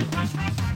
サボ!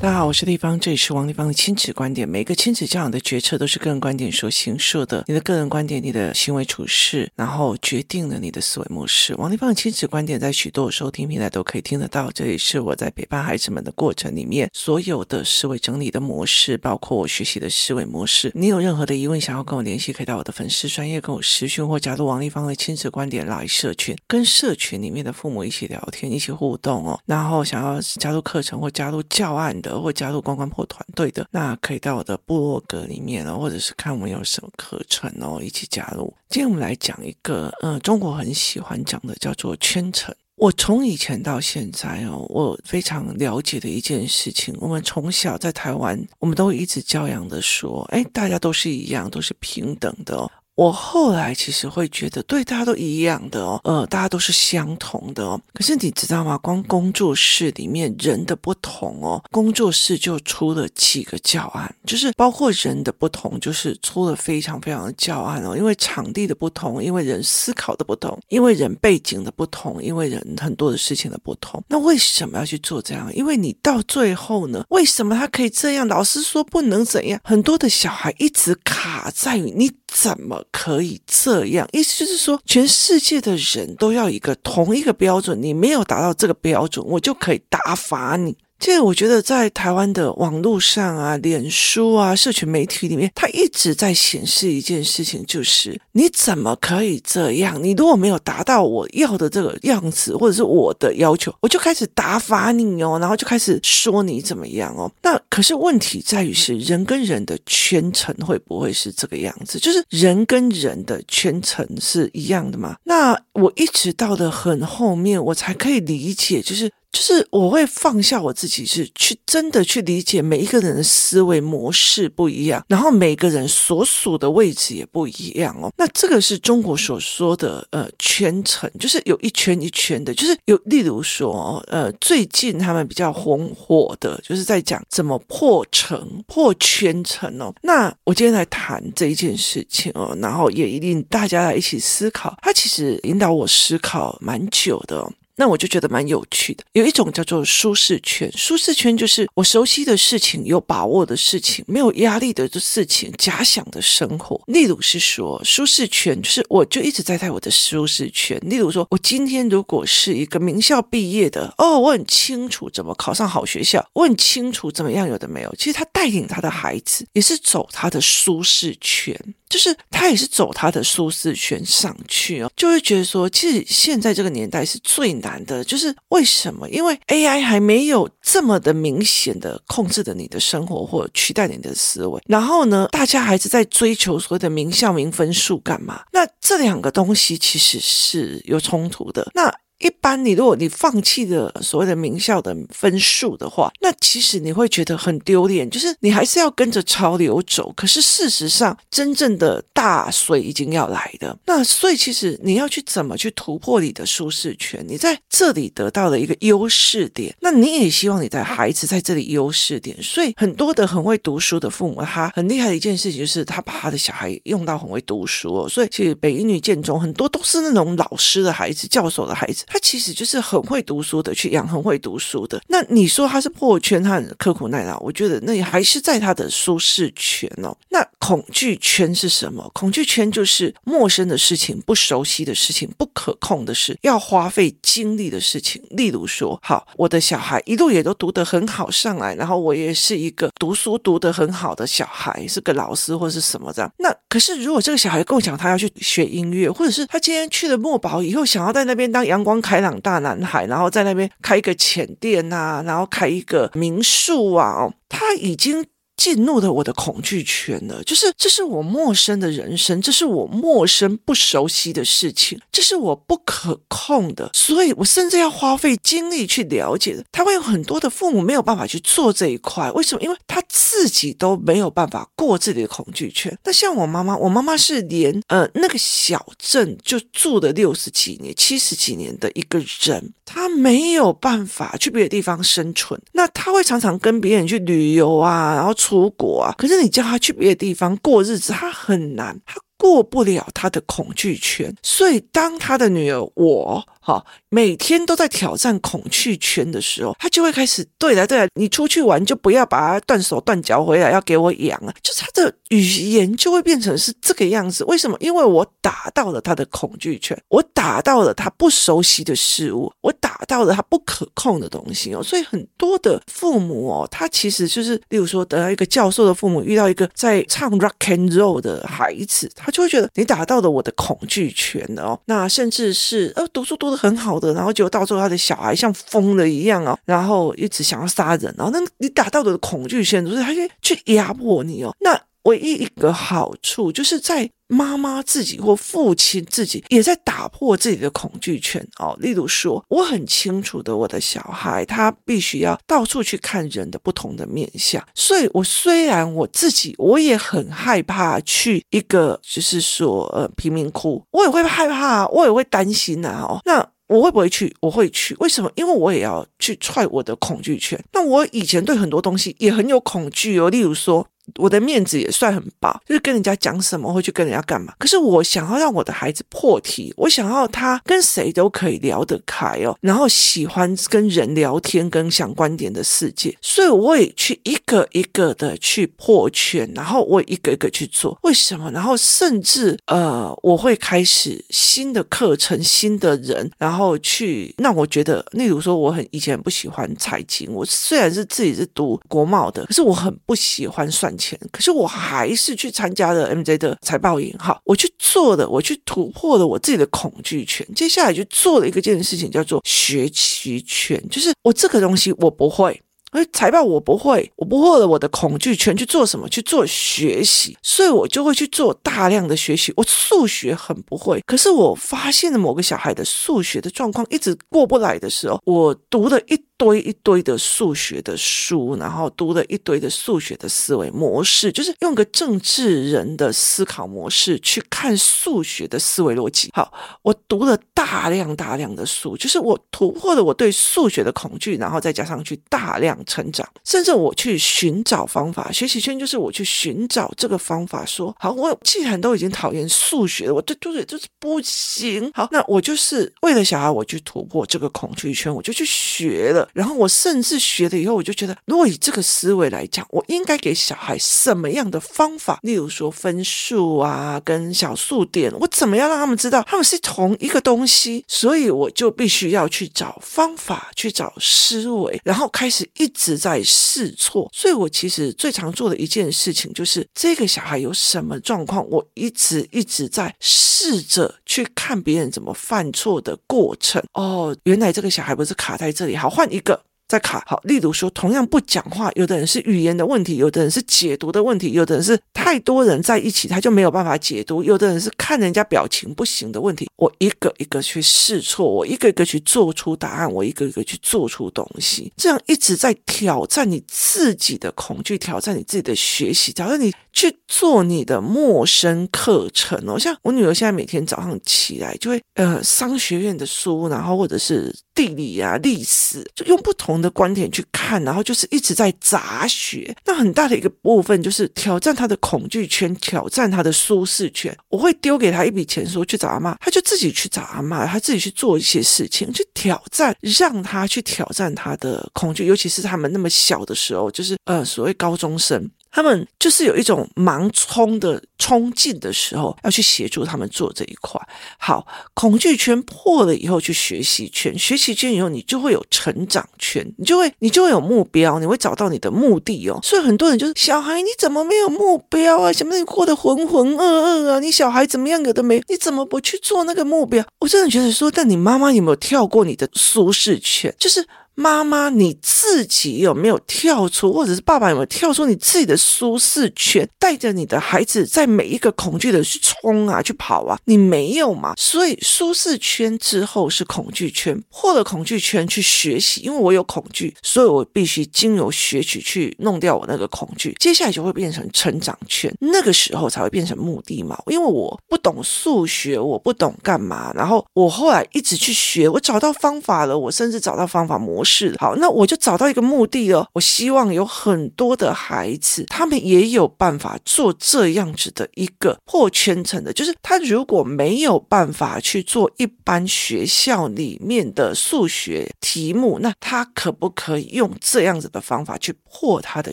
大家好，我是丽芳，这里是王丽芳的亲子观点。每个亲子教养的决策都是个人观点所形塑的，你的个人观点、你的行为处事，然后决定了你的思维模式。王丽芳的亲子观点在许多收听平台都可以听得到。这里是我在陪伴孩子们的过程里面所有的思维整理的模式，包括我学习的思维模式。你有任何的疑问想要跟我联系，可以到我的粉丝专业跟我私讯，或加入王丽芳的亲子观点来社群，跟社群里面的父母一起聊天、一起互动哦。然后想要加入课程或加入教案的。或加入关关破团队的，那可以到我的部落格里面哦，或者是看我们有什么课程哦，一起加入。今天我们来讲一个，呃，中国很喜欢讲的，叫做圈层。我从以前到现在哦，我非常了解的一件事情，我们从小在台湾，我们都一直教养的说，哎，大家都是一样，都是平等的哦。我后来其实会觉得，对，大家都一样的哦，呃，大家都是相同的哦。可是你知道吗？光工作室里面人的不同哦，工作室就出了几个教案，就是包括人的不同，就是出了非常非常的教案哦。因为场地的不同，因为人思考的不同，因为人背景的不同，因为人很多的事情的不同。那为什么要去做这样？因为你到最后呢，为什么他可以这样？老师说不能怎样，很多的小孩一直卡在于你怎么。可以这样，意思就是说，全世界的人都要一个同一个标准，你没有达到这个标准，我就可以打发你。这个我觉得在台湾的网络上啊、脸书啊、社群媒体里面，它一直在显示一件事情，就是你怎么可以这样？你如果没有达到我要的这个样子，或者是我的要求，我就开始打发你哦，然后就开始说你怎么样哦。那可是问题在于是人跟人的圈层会不会是这个样子？就是人跟人的圈层是一样的吗？那我一直到的很后面，我才可以理解，就是。就是我会放下我自己，是去真的去理解每一个人的思维模式不一样，然后每个人所属的位置也不一样哦。那这个是中国所说的呃圈层，就是有一圈一圈的，就是有例如说呃最近他们比较红火的，就是在讲怎么破层、破圈层哦。那我今天来谈这一件事情哦，然后也一定大家来一起思考，它其实引导我思考蛮久的。那我就觉得蛮有趣的，有一种叫做舒适圈，舒适圈就是我熟悉的事情、有把握的事情、没有压力的事情、假想的生活。例如是说，舒适圈就是我就一直在在我的舒适圈。例如说，我今天如果是一个名校毕业的，哦，我很清楚怎么考上好学校，我很清楚怎么样，有的没有。其实他带领他的孩子也是走他的舒适圈。就是他也是走他的舒适圈上去哦，就会觉得说，其实现在这个年代是最难难的。就是为什么？因为 AI 还没有这么的明显的控制着你的生活或取代你的思维。然后呢，大家还是在追求所谓的名校名分数干嘛？那这两个东西其实是有冲突的。那一般你如果你放弃了所谓的名校的分数的话，那其实你会觉得很丢脸，就是你还是要跟着潮流走。可是事实上，真正的大水已经要来的。那所以其实你要去怎么去突破你的舒适圈？你在这里得到了一个优势点，那你也希望你的孩子在这里优势点。所以很多的很会读书的父母，他很厉害的一件事情就是他把他的小孩用到很会读书哦。所以其实北一女、建中很多都是那种老师的孩子、教授的孩子。他其实就是很会读书的，去养很会读书的。那你说他是破圈，他很刻苦耐劳，我觉得那也还是在他的舒适圈哦。那恐惧圈是什么？恐惧圈就是陌生的事情、不熟悉的事情、不可控的事、要花费精力的事情。例如说，好，我的小孩一路也都读得很好上来，然后我也是一个读书读得很好的小孩，是个老师或是什么这样。那可是如果这个小孩跟我讲他要去学音乐，或者是他今天去了墨宝以后，想要在那边当阳光开朗大男孩，然后在那边开一个浅店啊，然后开一个民宿啊，他已经。进入了我的恐惧圈了，就是这是我陌生的人生，这是我陌生不熟悉的事情，这是我不可控的，所以我甚至要花费精力去了解的。他会有很多的父母没有办法去做这一块，为什么？因为他自己都没有办法过自己的恐惧圈。那像我妈妈，我妈妈是连呃那个小镇就住了六十几年、七十几年的一个人，她没有办法去别的地方生存。那她会常常跟别人去旅游啊，然后。出国啊！可是你叫他去别的地方过日子，他很难，他过不了他的恐惧圈。所以，当他的女儿我。哈，每天都在挑战恐惧圈的时候，他就会开始对来对来，你出去玩就不要把他断手断脚回来，要给我养啊，就他的语言就会变成是这个样子。为什么？因为我打到了他的恐惧圈，我打到了他不熟悉的事物，我打到了他不可控的东西哦。所以很多的父母哦，他其实就是，例如说，得到一个教授的父母遇到一个在唱 rock and roll 的孩子，他就会觉得你打到了我的恐惧圈哦。那甚至是呃读书读的很好的，然后结果到最后他的小孩像疯了一样哦，然后一直想要杀人，然后那你打到的恐惧线，就是他去去压迫你哦。那唯一一个好处，就是在妈妈自己或父亲自己也在打破自己的恐惧圈哦。例如说，我很清楚的，我的小孩他必须要到处去看人的不同的面相，所以我虽然我自己我也很害怕去一个就是说呃贫民窟，我也会害怕，我也会担心呐哦。那我会不会去？我会去。为什么？因为我也要去踹我的恐惧圈。那我以前对很多东西也很有恐惧哦，例如说。我的面子也算很薄，就是跟人家讲什么会去跟人家干嘛。可是我想要让我的孩子破题，我想要他跟谁都可以聊得开哦，然后喜欢跟人聊天，跟想观点的世界，所以我也去一个一个的去破圈，然后我一个一个去做。为什么？然后甚至呃，我会开始新的课程、新的人，然后去让我觉得，例如说，我很以前很不喜欢财经，我虽然是自己是读国贸的，可是我很不喜欢算钱，可是我还是去参加了 MJ 的财报营，哈，我去做了，我去突破了我自己的恐惧权，接下来就做了一个件事情，叫做学习权，就是我这个东西我不会。而财报我不会，我不会了我的恐惧圈去做什么？去做学习，所以我就会去做大量的学习。我数学很不会，可是我发现了某个小孩的数学的状况一直过不来的时候，我读了一堆一堆的数学的书，然后读了一堆的数学的思维模式，就是用个政治人的思考模式去看数学的思维逻辑。好，我读了大量大量的书，就是我突破了我对数学的恐惧，然后再加上去大量。成长，甚至我去寻找方法，学习圈就是我去寻找这个方法。说好，我既然都已经讨厌数学了，我这就是就是不行。好，那我就是为了小孩，我去突破这个恐惧圈，我就去学了。然后我甚至学了以后，我就觉得，如果以这个思维来讲，我应该给小孩什么样的方法？例如说分数啊，跟小数点，我怎么样让他们知道他们是同一个东西？所以我就必须要去找方法，去找思维，然后开始一。一直在试错，所以我其实最常做的一件事情就是这个小孩有什么状况，我一直一直在试着去看别人怎么犯错的过程。哦，原来这个小孩不是卡在这里，好，换一个。在卡好，例如说，同样不讲话，有的人是语言的问题，有的人是解读的问题，有的人是太多人在一起，他就没有办法解读，有的人是看人家表情不行的问题。我一个一个去试错，我一个一个去做出答案，我一个一个去做出东西，这样一直在挑战你自己的恐惧，挑战你自己的学习，挑战你去做你的陌生课程哦。像我女儿现在每天早上起来就会呃商学院的书，然后或者是地理啊、历史，就用不同的观点去看，然后就是一直在杂学。那很大的一个部分就是挑战他的恐惧圈，挑战他的舒适圈。我会丢给他一笔钱，说去找阿嬷，他就自己去找阿嬷，他自己去做一些事情，去挑战，让他去挑战他的恐惧。尤其是他们那么小的时候，就是呃所谓高中生。他们就是有一种盲冲的冲劲的时候，要去协助他们做这一块。好，恐惧圈破了以后，去学习圈，学习圈以后，你就会有成长圈，你就会你就会有目标，你会找到你的目的哦。所以很多人就是小孩，你怎么没有目标啊？什么你过得浑浑噩噩啊？你小孩怎么样？有的没？你怎么不去做那个目标？我真的觉得说，但你妈妈有没有跳过你的舒适圈？就是。妈妈，你自己有没有跳出，或者是爸爸有没有跳出你自己的舒适圈，带着你的孩子在每一个恐惧的去冲啊，去跑啊？你没有嘛？所以舒适圈之后是恐惧圈，破了恐惧圈去学习，因为我有恐惧，所以我必须经由学习去弄掉我那个恐惧。接下来就会变成成长圈，那个时候才会变成目的嘛？因为我不懂数学，我不懂干嘛，然后我后来一直去学，我找到方法了，我甚至找到方法模式。是。好，那我就找到一个目的了。我希望有很多的孩子，他们也有办法做这样子的一个破圈层的，就是他如果没有办法去做一般学校里面的数学题目，那他可不可以用这样子的方法去破他的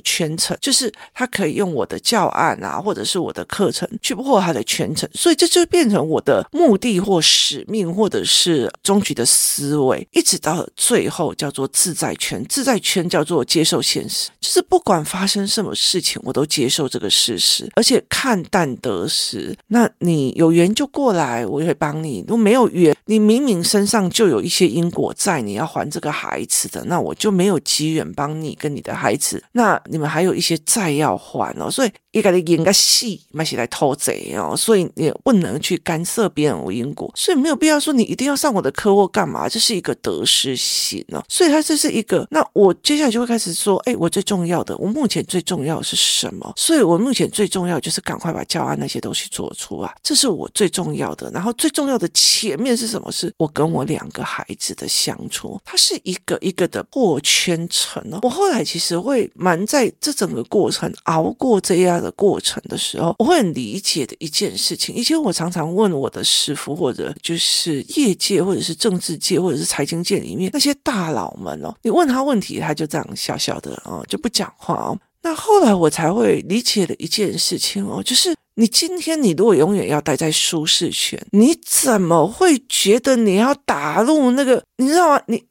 圈层？就是他可以用我的教案啊，或者是我的课程去破他的圈层。所以这就变成我的目的或使命，或者是终局的思维，一直到最后叫做自在圈。自在圈叫做接受现实，就是不管发生什么事情，我都接受这个事实，而且看淡得失。那你有缘就过来，我也会帮你；如果没有缘，你明明身上就有一些因果债，你要还这个孩子的，那我就没有机缘帮你跟你的孩子。那你们还有一些债要还哦，所以一个演个戏，买起来偷贼哦，所以你不能去干涉别人无因果，所以没有必要说你一定要上我的课或干嘛，这是一个得失心哦。所以他这是一个，那我接下来就会开始说，哎，我最重要的，我目前最重要的是什么？所以我目前最重要就是赶快把教案那些东西做出来，这是我最重要的。然后最重要的前面是什么？是我跟我两个孩子的相处，它是一个一个的破圈层哦。我后来其实会蛮在这整个过程熬过这样的过程的时候，我会很理解的一件事情。以前我常常问我的师傅，或者就是业界，或者是政治界，或者是财经界里面那些大佬们哦，你问他问题，他就这样笑笑的哦，就不讲话哦。那后来我才会理解了一件事情哦，就是。你今天你如果永远要待在舒适圈，你怎么会觉得你要打入那个？你知道吗？你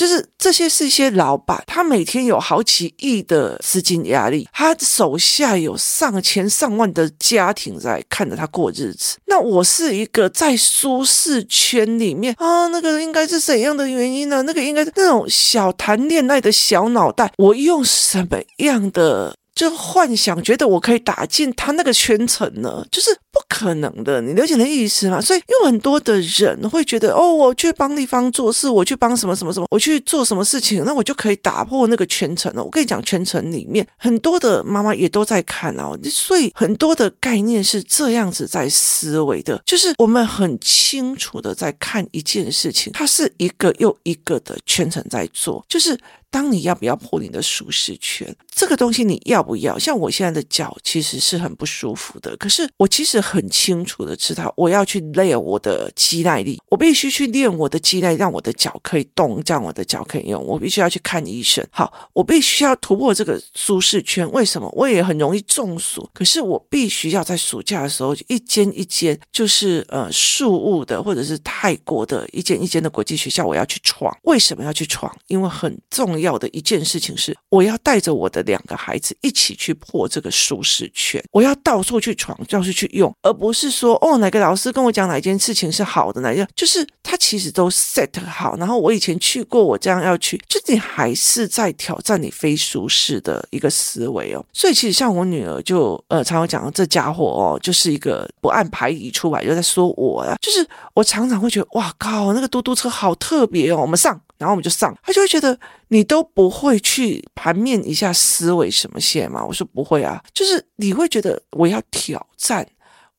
就是这些是一些老板，他每天有好几亿的资金压力，他手下有上千上万的家庭在看着他过日子。那我是一个在舒适圈里面啊，那个应该是怎样的原因呢？那个应该是那种小谈恋爱的小脑袋，我用什么样的？就幻想觉得我可以打进他那个圈层呢，就是不可能的。你了解那意思吗？所以有很多的人会觉得，哦，我去帮地方做事，我去帮什么什么什么，我去做什么事情，那我就可以打破那个圈层了。我跟你讲，圈层里面很多的妈妈也都在看哦，所以很多的概念是这样子在思维的，就是我们很清楚的在看一件事情，它是一个又一个的圈层在做，就是。当你要不要破你的舒适圈，这个东西你要不要？像我现在的脚其实是很不舒服的，可是我其实很清楚的知道，我要去练我的肌耐力，我必须去练我的肌耐，让我的脚可以动，让我的脚可以用。我必须要去看医生。好，我必须要突破这个舒适圈。为什么？我也很容易中暑，可是我必须要在暑假的时候一间一间，就是呃宿雾的或者是泰国的一间一间的国际学校，我要去闯。为什么要去闯？因为很重要。要的一件事情是，我要带着我的两个孩子一起去破这个舒适圈。我要到处去闯，到处去用，而不是说哦，哪个老师跟我讲哪件事情是好的，哪一件就是他其实都 set 好。然后我以前去过，我这样要去，就你还是在挑战你非舒适的一个思维哦。所以其实像我女儿就呃常常讲，这家伙哦，就是一个不按牌理出牌，就在说我啊。就是我常常会觉得哇靠，那个嘟嘟车好特别哦，我们上。然后我们就上，他就会觉得你都不会去盘面一下思维什么线吗？我说不会啊，就是你会觉得我要挑战。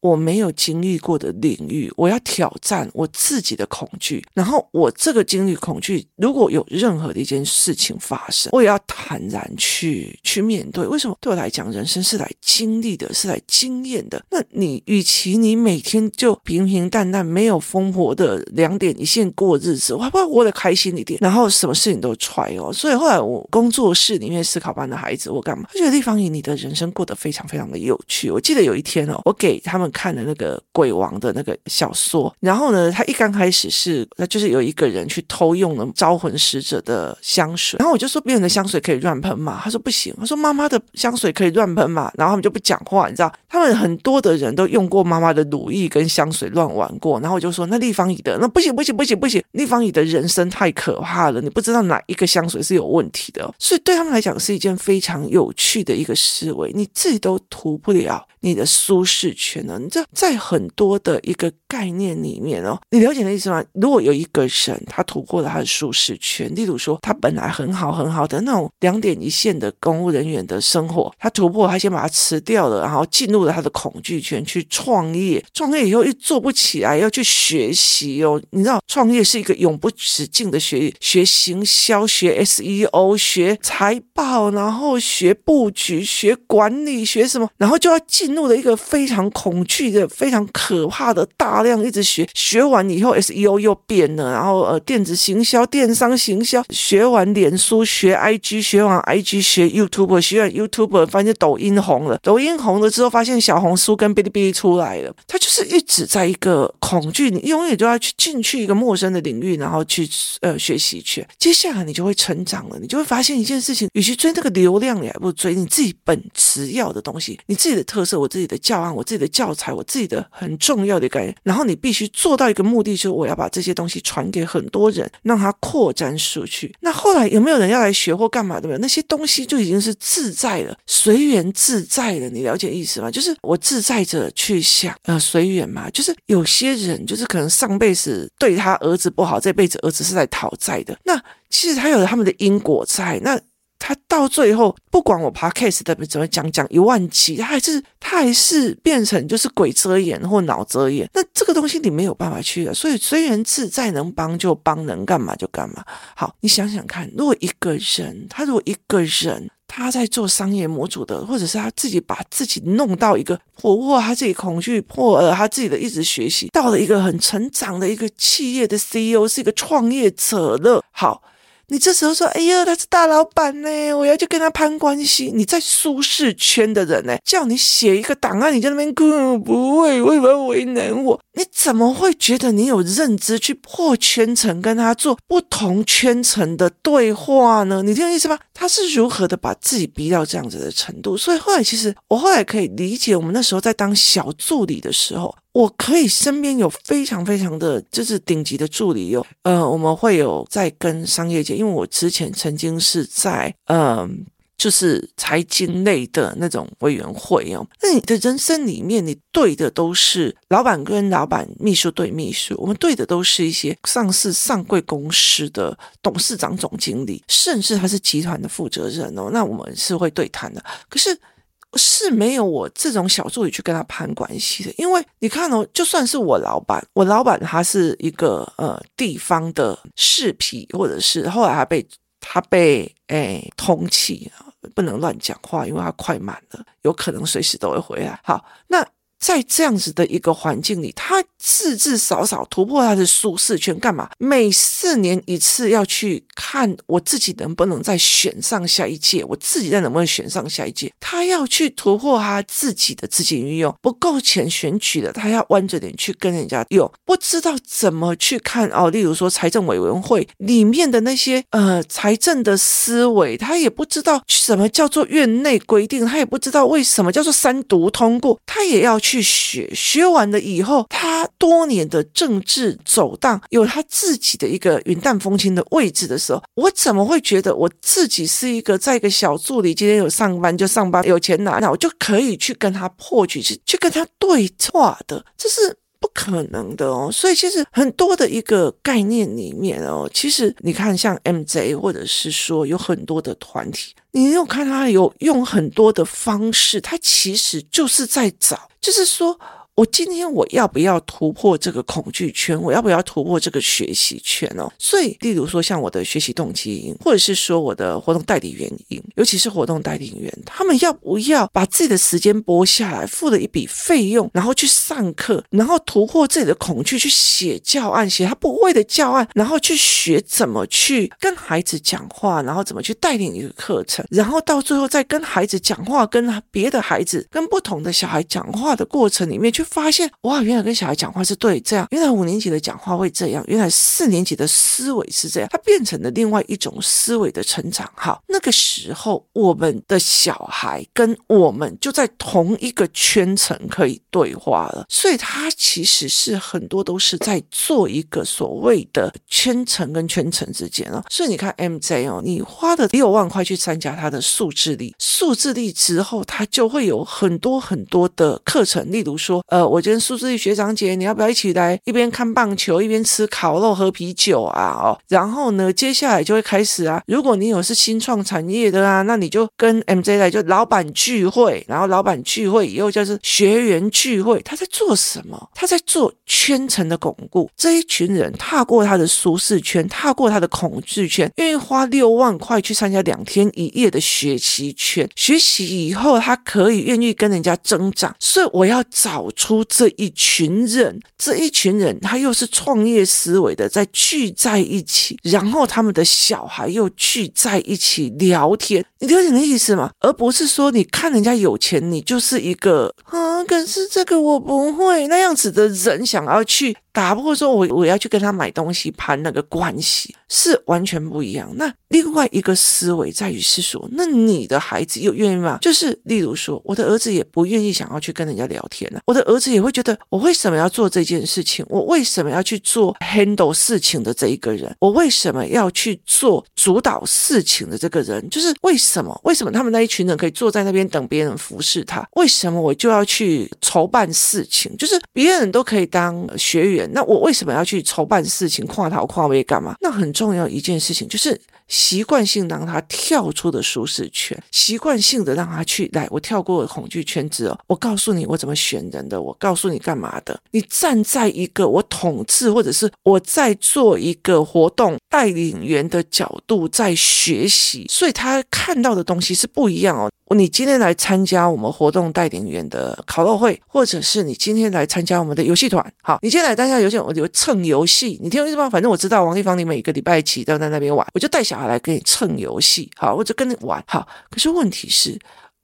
我没有经历过的领域，我要挑战我自己的恐惧。然后我这个经历恐惧，如果有任何的一件事情发生，我也要坦然去去面对。为什么？对我来讲，人生是来经历的，是来经验的。那你与其你每天就平平淡淡、没有烽火的两点一线过日子，我还不如活得开心一点。然后什么事情都踹哦。所以后来我工作室里面思考班的孩子，我干嘛？他觉得丽芳仪，你的人生过得非常非常的有趣。我记得有一天哦，我给他们。看的那个鬼王的那个小说，然后呢，他一刚开始是，那就是有一个人去偷用了招魂使者的香水，然后我就说别人的香水可以乱喷嘛，他说不行，他说妈妈的香水可以乱喷嘛，然后他们就不讲话，你知道，他们很多的人都用过妈妈的乳液跟香水乱玩过，然后我就说那丽芳仪的那不行不行不行不行，丽芳仪的人生太可怕了，你不知道哪一个香水是有问题的，所以对他们来讲是一件非常有趣的一个思维，你自己都涂不了你的舒适圈呢。这，在很多的一个概念里面哦，你了解的意思吗？如果有一个人他突破了他的舒适圈，例如说他本来很好很好的那种两点一线的公务人员的生活，他突破，他先把它辞掉了，然后进入了他的恐惧圈去创业，创业以后又做不起来，要去学习哦。你知道，创业是一个永不止境的学，学行销，学 SEO，学财报，然后学布局，学管理，学什么，然后就要进入了一个非常恐惧的、非常可怕的大量一直学，学完以后 SEO 又变了，然后呃电子行销、电商行销，学完脸书，学 IG，学完 IG 学 YouTube，学完 YouTube 发现抖音红了，抖音红了之后发现小红书跟哔哩哔哩出来了，他就是一直在一个恐惧，你永远都要去进去一个陌生的领域，然后去呃学习去，接下来你就会成长了，你就会发现一件事情，与其追那个流量，你还不如追你自己本职要的东西，你自己的特色，我自己的教案，我自己的教材，我自己的很重要的概念，然后你必须做到一个目的，就是我要把这些东西传给很多人，让它扩展出去。那后来有没有人要来学或干嘛的？没有，那些东西就已经是自在了，随缘自在了。你了解意思吗？就是我自在着去想，呃，随缘嘛。就是有些人，就是可能上辈子对他儿子不好，这辈子儿子是在讨债的。那其实他有他们的因果在。那他到最后，不管我 podcast 的怎么讲讲一万期，他还是他还是变成就是鬼遮眼或脑遮眼。那这个东西你没有办法去的，所以虽然自在，能帮就帮，能干嘛就干嘛。好，你想想看，如果一个人，他如果一个人他在做商业模组的，或者是他自己把自己弄到一个破获他自己恐惧破了他自己的一直学习，到了一个很成长的一个企业的 CEO，是一个创业者了。好。你这时候说：“哎呀，他是大老板呢，我要去跟他攀关系。”你在舒适圈的人呢，叫你写一个档案，你在那边哭，不会，为什么为难我？你怎么会觉得你有认知去破圈层，跟他做不同圈层的对话呢？你听我意思吗？他是如何的把自己逼到这样子的程度？所以后来，其实我后来可以理解，我们那时候在当小助理的时候。我可以身边有非常非常的就是顶级的助理有，呃，我们会有在跟商业界，因为我之前曾经是在呃，就是财经类的那种委员会哦。那你的人生里面，你对的都是老板跟老板，秘书对秘书，我们对的都是一些上市上柜公司的董事长、总经理，甚至他是集团的负责人哦。那我们是会对谈的，可是。是没有我这种小助理去跟他攀关系的，因为你看哦，就算是我老板，我老板他是一个呃地方的市痞，或者是后来他被他被诶通缉啊，不能乱讲话，因为他快满了，有可能随时都会回来。好，那。在这样子的一个环境里，他至至少少突破他的舒适圈，干嘛？每四年一次要去看我自己能不能再选上下一届，我自己再能不能选上下一届？他要去突破他自己的资金运用，不够钱选举的，他要弯着脸去跟人家用，不知道怎么去看哦。例如说财政委员会里面的那些呃财政的思维，他也不知道什么叫做院内规定，他也不知道为什么叫做三读通过，他也要去。去学学完了以后，他多年的政治走荡，有他自己的一个云淡风轻的位置的时候，我怎么会觉得我自己是一个在一个小助理，今天有上班就上班，有钱拿，那我就可以去跟他破局，去去跟他对话的，这是可能的哦。所以其实很多的一个概念里面哦，其实你看像 MJ，或者是说有很多的团体。你又看他有用很多的方式，他其实就是在找，就是说。我今天我要不要突破这个恐惧圈？我要不要突破这个学习圈哦？所以，例如说像我的学习动机营，或者是说我的活动代理员营，尤其是活动代理员，他们要不要把自己的时间拨下来，付了一笔费用，然后去上课，然后突破自己的恐惧，去写教案，写他不会的教案，然后去学怎么去跟孩子讲话，然后怎么去带领一个课程，然后到最后再跟孩子讲话，跟别的孩子、跟不同的小孩讲话的过程里面去。发现哇，原来跟小孩讲话是对这样，原来五年级的讲话会这样，原来四年级的思维是这样，它变成了另外一种思维的成长。好，那个时候我们的小孩跟我们就在同一个圈层可以对话了，所以他其实是很多都是在做一个所谓的圈层跟圈层之间啊。所以你看 MJ 哦，你花了六万块去参加他的素质力，素质力之后，他就会有很多很多的课程，例如说。呃，我跟苏志毅学长姐，你要不要一起来一边看棒球一边吃烤肉喝啤酒啊？哦，然后呢，接下来就会开始啊，如果你有是新创产业的啊，那你就跟 MJ 来就老板聚会，然后老板聚会以后就是学员聚会，他在做什么？他在做圈层的巩固。这一群人踏过他的舒适圈，踏过他的恐惧圈，愿意花六万块去参加两天一夜的学习圈，学习以后他可以愿意跟人家增长。所以我要找出这一群人，这一群人他又是创业思维的，在聚在一起，然后他们的小孩又聚在一起聊天，你了解那意思吗？而不是说你看人家有钱，你就是一个啊，可是这个我不会那样子的人，想要去。打不过说，我我要去跟他买东西，攀那个关系是完全不一样。那另外一个思维在于是说，那你的孩子又愿意吗？就是例如说，我的儿子也不愿意想要去跟人家聊天了。我的儿子也会觉得，我为什么要做这件事情？我为什么要去做 handle 事情的这一个人？我为什么要去做主导事情的这个人？就是为什么？为什么他们那一群人可以坐在那边等别人服侍他？为什么我就要去筹办事情？就是别人都可以当学员。那我为什么要去筹办事情、跨逃跨位干嘛？那很重要一件事情就是。习惯性让他跳出的舒适圈，习惯性的让他去来，我跳过恐惧圈子哦。我告诉你我怎么选人的，我告诉你干嘛的。你站在一个我统治或者是我在做一个活动带领员的角度在学习，所以他看到的东西是不一样哦。你今天来参加我们活动带领员的烤肉会，或者是你今天来参加我们的游戏团，好，你今天来参加游戏，我就蹭游戏。你听我意思吗？反正我知道王丽芳，你每个礼拜几都在那边玩，我就带小孩来跟你蹭游戏，好，或者跟你玩，好。可是问题是，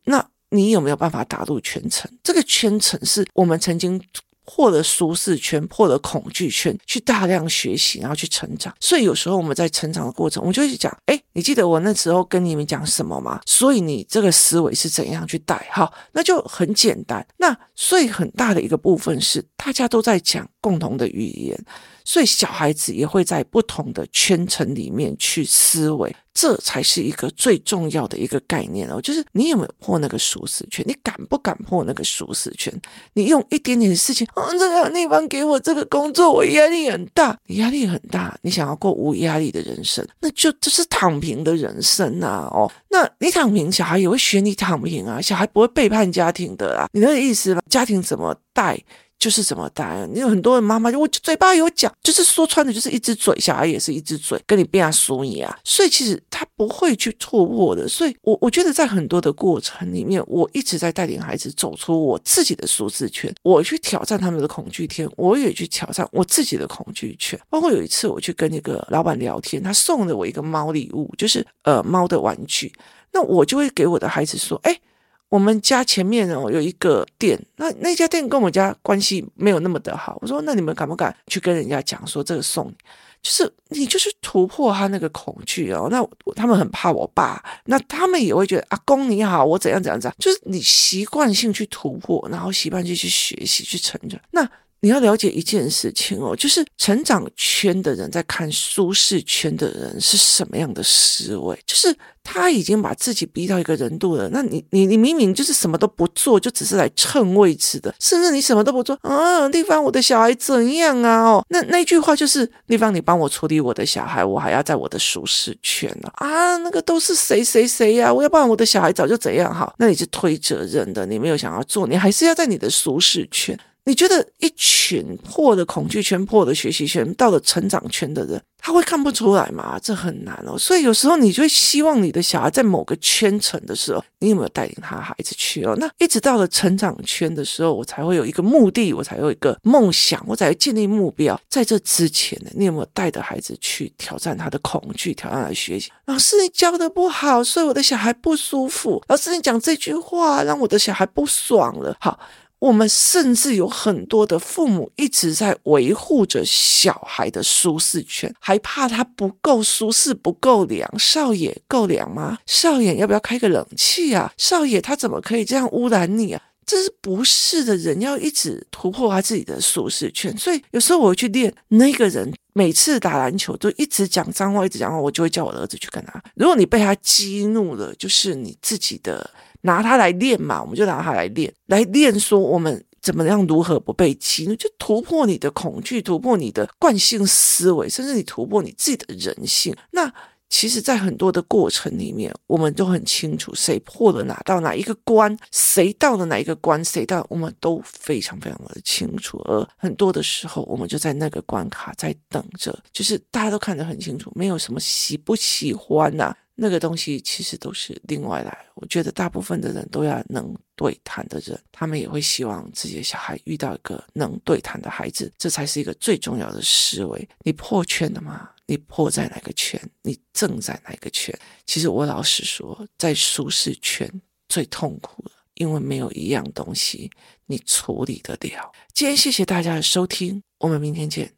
那你有没有办法打入圈层？这个圈层是我们曾经。破了舒适圈，破了恐惧圈，去大量学习，然后去成长。所以有时候我们在成长的过程，我们就会讲：哎，你记得我那时候跟你们讲什么吗？所以你这个思维是怎样去带？好，那就很简单。那所以很大的一个部分是，大家都在讲共同的语言。所以小孩子也会在不同的圈层里面去思维，这才是一个最重要的一个概念哦。就是你有没有破那个舒适圈？你敢不敢破那个舒适圈？你用一点点的事情，啊，这个地方给我这个工作，我压力很大，你压力很大，你想要过无压力的人生，那就这是躺平的人生呐！哦，那你躺平，小孩也会学你躺平啊，小孩不会背叛家庭的啊，你那个意思吧？家庭怎么带？就是怎么带？你有很多人妈妈就我嘴巴有讲，就是说穿的，就是一只嘴，小孩也是一只嘴，跟你变啊输你啊，所以其实他不会去错过的。所以我我觉得在很多的过程里面，我一直在带领孩子走出我自己的舒适圈，我去挑战他们的恐惧天，我也去挑战我自己的恐惧圈。包括有一次我去跟那个老板聊天，他送了我一个猫礼物，就是呃猫的玩具，那我就会给我的孩子说，哎。我们家前面哦有一个店，那那家店跟我们家关系没有那么的好。我说，那你们敢不敢去跟人家讲说这个送你？就是你就是突破他那个恐惧哦。那他们很怕我爸，那他们也会觉得阿公你好，我怎样怎样怎样。就是你习惯性去突破，然后习惯性去学习去成长。那你要了解一件事情哦，就是成长圈的人在看舒适圈的人是什么样的思维，就是他已经把自己逼到一个人度了。那你你你明明就是什么都不做，就只是来蹭位置的，甚至你什么都不做啊，丽芳，我的小孩怎样啊？哦，那那句话就是丽芳，你帮我处理我的小孩，我还要在我的舒适圈呢啊，啊，那个都是谁谁谁呀？我要不然我的小孩早就怎样好？那你是推责任的，你没有想要做，你还是要在你的舒适圈。你觉得一群破的恐惧圈、破的学习圈，到了成长圈的人，他会看不出来吗？这很难哦。所以有时候你就会希望你的小孩在某个圈层的时候，你有没有带领他孩子去哦？那一直到了成长圈的时候，我才会有一个目的，我才有一个梦想，我才会建立目标。在这之前呢，你有没有带着孩子去挑战他的恐惧，挑战他的学习？老师，你教的不好，所以我的小孩不舒服。老师，你讲这句话让我的小孩不爽了。好。我们甚至有很多的父母一直在维护着小孩的舒适圈，还怕他不够舒适、不够凉。少爷够凉吗？少爷要不要开个冷气啊？少爷他怎么可以这样污染你啊？这是不是的人要一直突破他自己的舒适圈？所以有时候我去练那个人，每次打篮球都一直讲脏话，一直讲话，我就会叫我的儿子去跟他。如果你被他激怒了，就是你自己的。拿它来练嘛，我们就拿它来练，来练说我们怎么样如何不被激怒，就突破你的恐惧，突破你的惯性思维，甚至你突破你自己的人性。那。其实，在很多的过程里面，我们都很清楚谁破了哪到哪一个关，谁到了哪一个关，谁到，我们都非常非常的清楚。而很多的时候，我们就在那个关卡在等着，就是大家都看得很清楚，没有什么喜不喜欢呐、那个东西其实都是另外来。我觉得大部分的人都要能对谈的人，他们也会希望自己的小孩遇到一个能对谈的孩子，这才是一个最重要的思维。你破圈了吗？你破在哪个圈？你正在哪个圈？其实我老实说，在舒适圈最痛苦了，因为没有一样东西你处理得了。今天谢谢大家的收听，我们明天见。